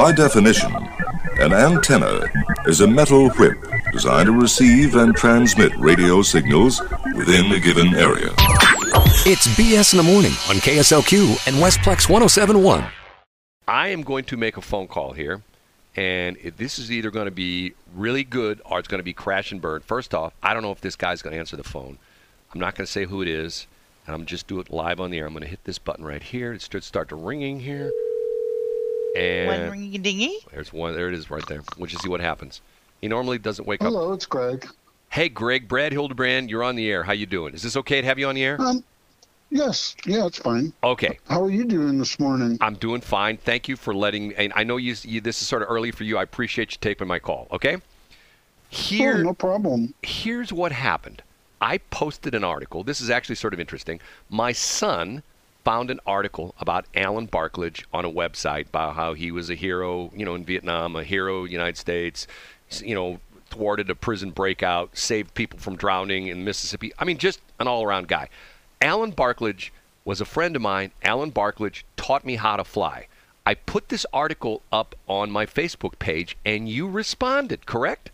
By definition, an antenna is a metal whip designed to receive and transmit radio signals within a given area. It's BS in the morning on KSLQ and Westplex 1071. I am going to make a phone call here, and this is either going to be really good or it's going to be crash and burn. First off, I don't know if this guy's going to answer the phone. I'm not going to say who it is, and I'm just do it live on the air. I'm going to hit this button right here. It should start to ringing here. And One ringy dingy. there's one. There it is, right there. We'll just see what happens. He normally doesn't wake up. Hello, it's Greg. Hey, Greg, Brad Hildebrand, you're on the air. How you doing? Is this okay to have you on the air? Um, yes, yeah, it's fine. Okay. How are you doing this morning? I'm doing fine. Thank you for letting. And I know you, you. This is sort of early for you. I appreciate you taking my call. Okay. Here, oh, no problem. here's what happened. I posted an article. This is actually sort of interesting. My son found an article about Alan Barklage on a website about how he was a hero, you know, in Vietnam, a hero in the United States, you know, thwarted a prison breakout, saved people from drowning in Mississippi. I mean, just an all-around guy. Alan Barklage was a friend of mine. Alan Barklage taught me how to fly. I put this article up on my Facebook page and you responded, correct?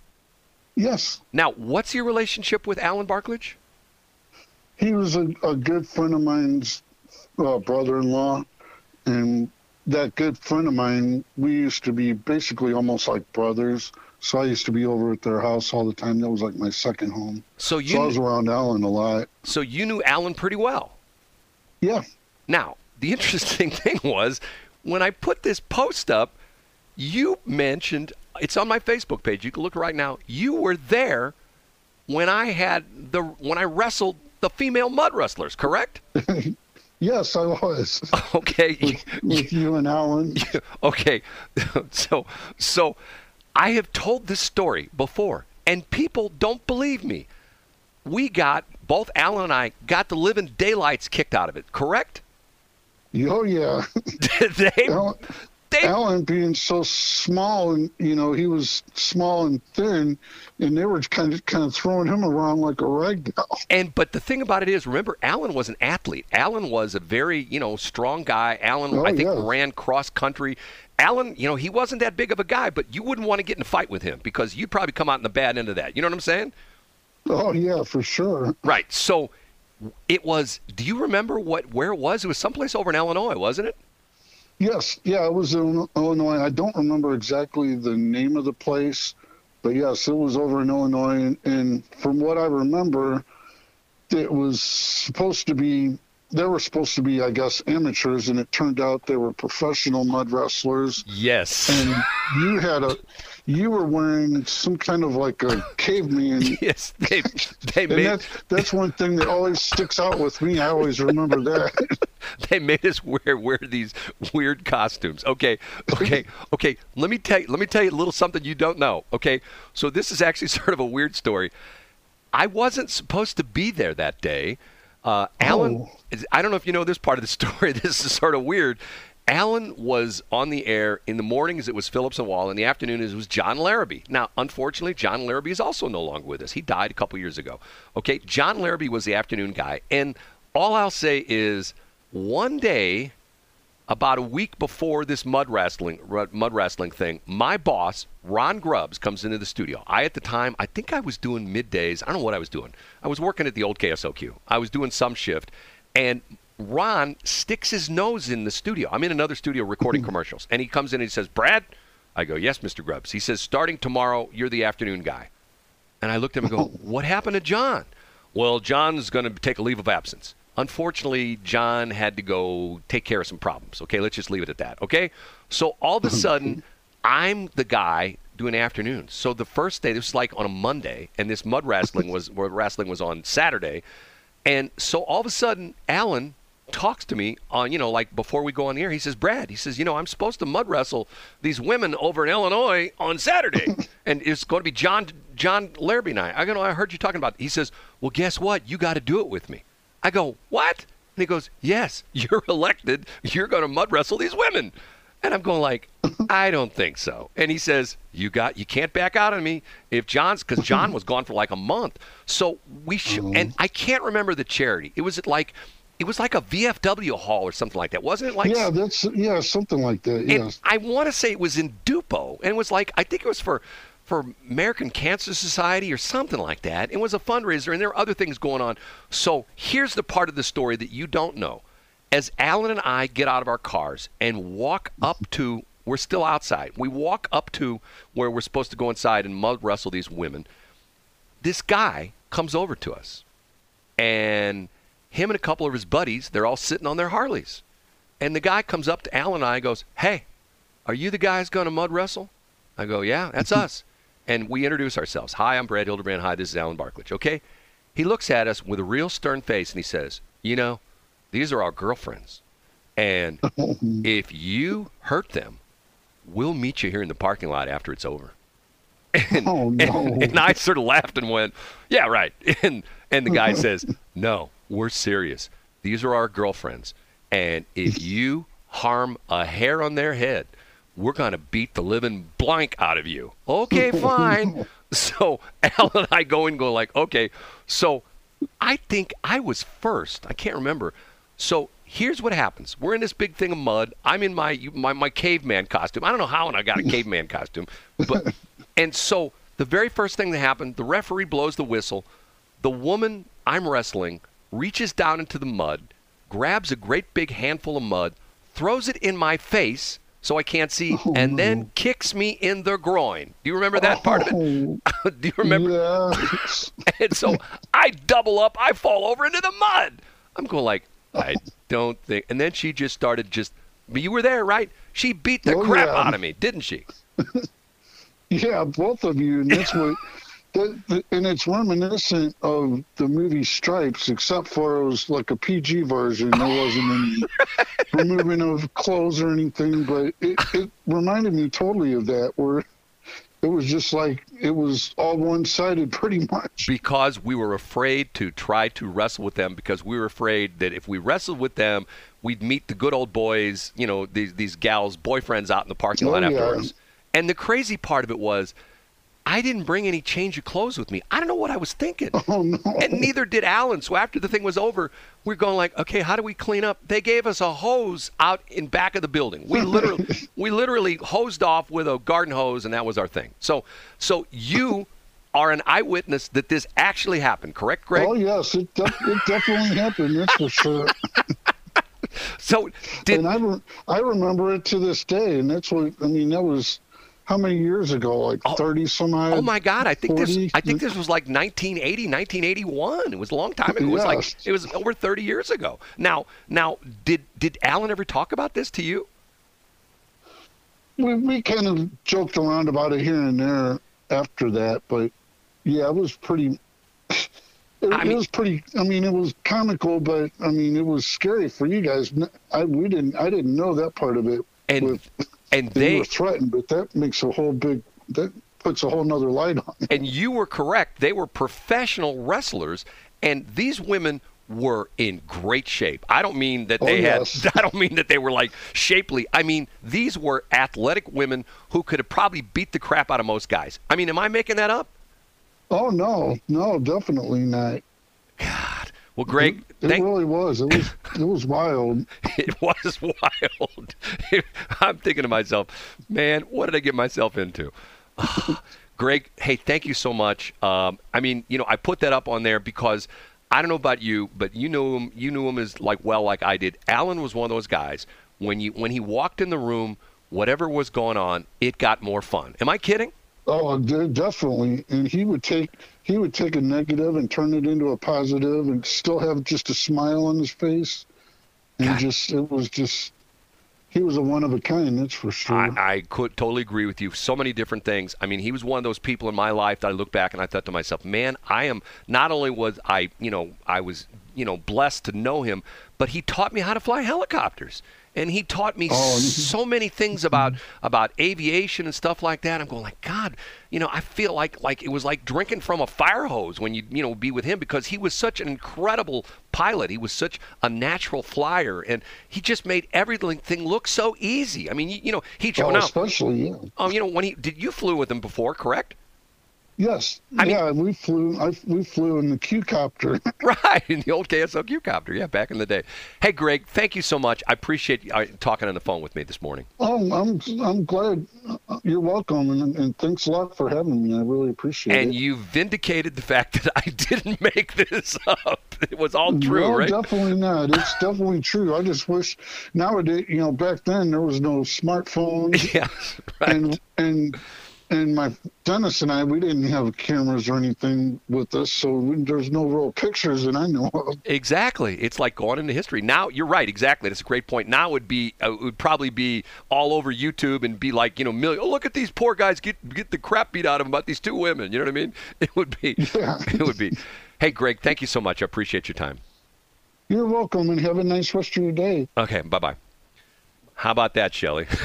Yes, Now, what's your relationship with Alan Barklage? he was a, a good friend of mine's uh, brother-in-law, and that good friend of mine, we used to be basically almost like brothers. So I used to be over at their house all the time. That was like my second home. So you So I was around Alan a lot. so you knew Alan pretty well. Yeah, Now, the interesting thing was when I put this post up, you mentioned it's on my Facebook page. You can look right now. You were there when I had the when I wrestled the female mud wrestlers, correct? yes, I was Okay. with you and Alan. okay. So so I have told this story before and people don't believe me. We got both Alan and I got the living daylights kicked out of it, correct? Oh yeah. they, Alan, they Alan being so small and you know he was small and thin, and they were kind of kind of throwing him around like a rag doll. And but the thing about it is, remember, Alan was an athlete. Alan was a very, you know, strong guy. Alan, Oh, I think, yeah. ran cross country. Alan, you know, he wasn't that big of a guy, but you wouldn't want to get in a fight with him because you'd probably come out in the bad end of that. You know what I'm saying? Oh yeah, for sure. Right. So it was. Do you remember what where it was? It was someplace over in Illinois, wasn't it? Yes, yeah, it was in Illinois. I don't remember exactly the name of the place, but yes, it was over in Illinois. And, and from what I remember, it was supposed to be. They were supposed to be, I guess, amateurs, and it turned out they were professional mud wrestlers. Yes. and you had a you were wearing some kind of like a caveman yes. They they and made that's that's one thing that always sticks out with me i always remember that they made us wear wear these weird costumes. Okay, okay, okay. Let me tell you, let me tell you a little something you don't know. Okay, so this is actually sort of a weird story. I wasn't supposed to be there that day. Uh, Alan, Oh. I don't know if you know this part of the story. This is sort of weird. Alan was on the air in the mornings. It was Phillips and Wall. In the afternoon, it was John Larrabee. Now, unfortunately, John Larrabee is also no longer with us. He died a couple years ago. Okay, John Larrabee was the afternoon guy, and all I'll say is, one day, about a week before this mud wrestling mud wrestling thing, my boss Ron Grubbs comes into the studio. I at the time, I think I was doing middays. I don't know what I was doing. I was working at the old KSLQ. I was doing some shift, and Ron sticks his nose in the studio. I'm in another studio recording mm-hmm. commercials, and he comes in and he says, "Brad," I go, "Yes, Mr. Grubbs." He says, "Starting tomorrow, you're the afternoon guy." And I looked at him and go, What happened to John? Well, John's going to take a leave of absence. Unfortunately, John had to go take care of some problems. Okay, let's just leave it at that. Okay? So all of a sudden, I'm the guy doing afternoons. So the first day, this was like on a Monday, and this mud wrestling was where wrestling was on Saturday. And so all of a sudden, Alan talks to me on, you know, like before we go on the air. He says, Brad, he says, you know, I'm supposed to mud wrestle these women over in Illinois on Saturday. and it's going to be John John Larrabee and I. I go, I heard you talking about it. He says, well, guess what? You got to do it with me. I go, what? And he goes, yes, you're elected. You're going to mud wrestle these women. And I'm going like, I don't think so. And he says, you got, you can't back out on me if John's, because John was gone for like a month. So we should, oh. and I can't remember the charity. It was like it was like a VFW hall or something like that, wasn't it? Like yeah, that's yeah, something like that. and Yes. I want to say it was in Dupo, and it was like I think it was for for American Cancer Society or something like that. It was a fundraiser, and there were other things going on. So here's the part of the story that you don't know. As Alan and I get out of our cars and walk up to, we're still outside. We walk up to where we're supposed to go inside and mud wrestle these women. This guy comes over to us, and him and a couple of his buddies, they're all sitting on their Harleys. And the guy comes up to Alan and I and goes, Hey, are you the guys going to mud wrestle? I go, Yeah, that's us. And we introduce ourselves. Hi, I'm Brad Hildebrand. Hi, this is Alan Barklage. Okay? He looks at us with a real stern face and he says, You know, these are our girlfriends. And mm-hmm. if you hurt them, we'll meet you here in the parking lot after it's over. And, Oh, no. and, and I sort of laughed and went, "Yeah, right." And and the guy says, "No, we're serious. These are our girlfriends, and if you harm a hair on their head, we're gonna beat the living blank out of you." Okay, fine. so Al and I go and go like, "Okay." So I think I was first. I can't remember. So here's what happens. We're in this big thing of mud. I'm in my my, my caveman costume. I don't know how and I got a caveman costume, but and so the very first thing that happened, the referee blows the whistle. The woman I'm wrestling reaches down into the mud, grabs a great big handful of mud, throws it in my face so I can't see, oh, and then kicks me in the groin. Do you remember that part of it? Oh, Do you remember? Yeah. And so I double up, I fall over into the mud. I'm going like, I don't think. And then she just started just. You were there, right? She beat the Oh, crap yeah. out of me, didn't she? Yeah, both of you, and that's what. And it's reminiscent of the movie Stripes, except for it was like a PG version. There wasn't any removing of clothes or anything, but it, it reminded me totally of that, where it was just like it was all one-sided, pretty much. Because we were afraid to try to wrestle with them because we were afraid that if we wrestled with them, we'd meet the good old boys, you know, these these gals' boyfriends out in the parking Oh, lot yeah. afterwards. And the crazy part of it was, I didn't bring any change of clothes with me. I don't know what I was thinking. Oh no! and neither did Alan. So after the thing was over, we're going like, okay, how do we clean up? They gave us a hose out in back of the building. We literally, we literally hosed off with a garden hose, and that was our thing. So, so you are an eyewitness that this actually happened, correct, Greg? Oh yes, it, de- it definitely happened. That's for sure. So did and I, re- I remember it to this day, and that's what I mean. That was how many years ago? Like oh, thirty some odd. Oh my God! I think this. I think this was like 1980, 1981. It was a long time ago. It was like it was over 30 years ago. Now, now, did did Alan ever talk about this to you? we we kind of joked around about it here and there after that, but yeah, it was pretty. It, I it was pretty. I mean, it was comical, but I mean, it was scary for you guys. I we didn't. I didn't know that part of it. And with, and they were threatened, but that makes a whole big. That puts a whole nother light on. it. and you were correct. They were professional wrestlers, and these women were in great shape. I don't mean that Oh, they yes. had. I don't mean that they were like shapely. I mean these were athletic women who could have probably beat the crap out of most guys. I mean, am I making that up? Oh no, no, definitely not. Well, Greg, It thank, really was. It was. It was wild. it was wild. I'm thinking to myself, man, what did I get myself into? Greg, hey, thank you so much. Um, I mean, you know, I put that up on there because I don't know about you, but you knew him. You knew him as like well, like I did. Alan was one of those guys. When you when he walked in the room, whatever was going on, it got more fun. Am I kidding? Oh, definitely. And he would take he would take a negative and turn it into a positive, and still have just a smile on his face. And God. just it was just he was a one of a kind. That's for sure. I, I could totally agree with you. So many different things. I mean, he was one of those people in my life that I look back and I thought to myself, man, I am not only was I, you know, I was, you know, blessed to know him, but he taught me how to fly helicopters. And he taught me Oh, so many things about about aviation and stuff like that. I'm going like, God, you know, I feel like like it was like drinking from a fire hose when you you know be with him because he was such an incredible pilot. He was such a natural flyer, and he just made everything look so easy. I mean, you, you know, he oh, now, especially yeah. Oh, you know, when he did you flew with him before, correct? Yes. I mean- yeah, we flew. I, we flew in the Q copter. Right, in the old KSLQ copter. Yeah, back in the day. Hey, Greg, thank you so much. I appreciate you uh, talking on the phone with me this morning. oh, I'm I'm glad. Uh, You're welcome, and, and thanks a lot for having me. I really appreciate And it. And you vindicated the fact that I didn't make this up. It was all true, no, right? definitely not. It's definitely true. I just wish nowadays, you know, back then there was no smartphones, Yes, right. and and and my Dennis and I, we didn't have cameras or anything with us, so we, there's no real pictures that I know of. Exactly. It's like going into history. Now, you're right. Exactly. That's a great point. Now it would be, uh, it would probably be all over YouTube and be like, you know, million. Oh, look at these poor guys get get the crap beat out of them about these two women. You know what I mean? It would be. Yeah. It would be. Hey, Greg, thank you so much. I appreciate your time. You're welcome, and have a nice rest of your day. Okay. Bye bye. How about that, Shelley?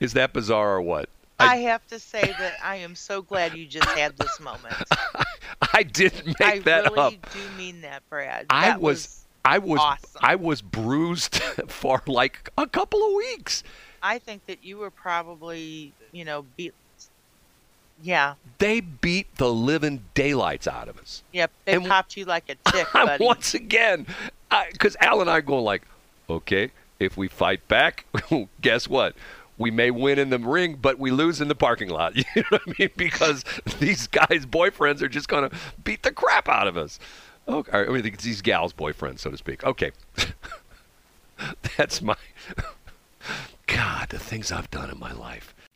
Is that bizarre or what? I have to say that I am so glad you just had this moment. I didn't make I that really up. do mean that, Brad. I That was, I was, awesome. I was bruised for like a couple of weeks. I think that you were probably, you know, beat. Yeah, They beat the living daylights out of us. yep. They And- popped you like a tick, buddy. Once again, because Al and I are going like, okay, if we fight back, guess what? We may win in the ring, but we lose in the parking lot. You know what I mean? Because these guys' boyfriends are just going to beat the crap out of us. Okay, I mean, these gals' boyfriends, so to speak. Okay, that's my. God, the things I've done in my life.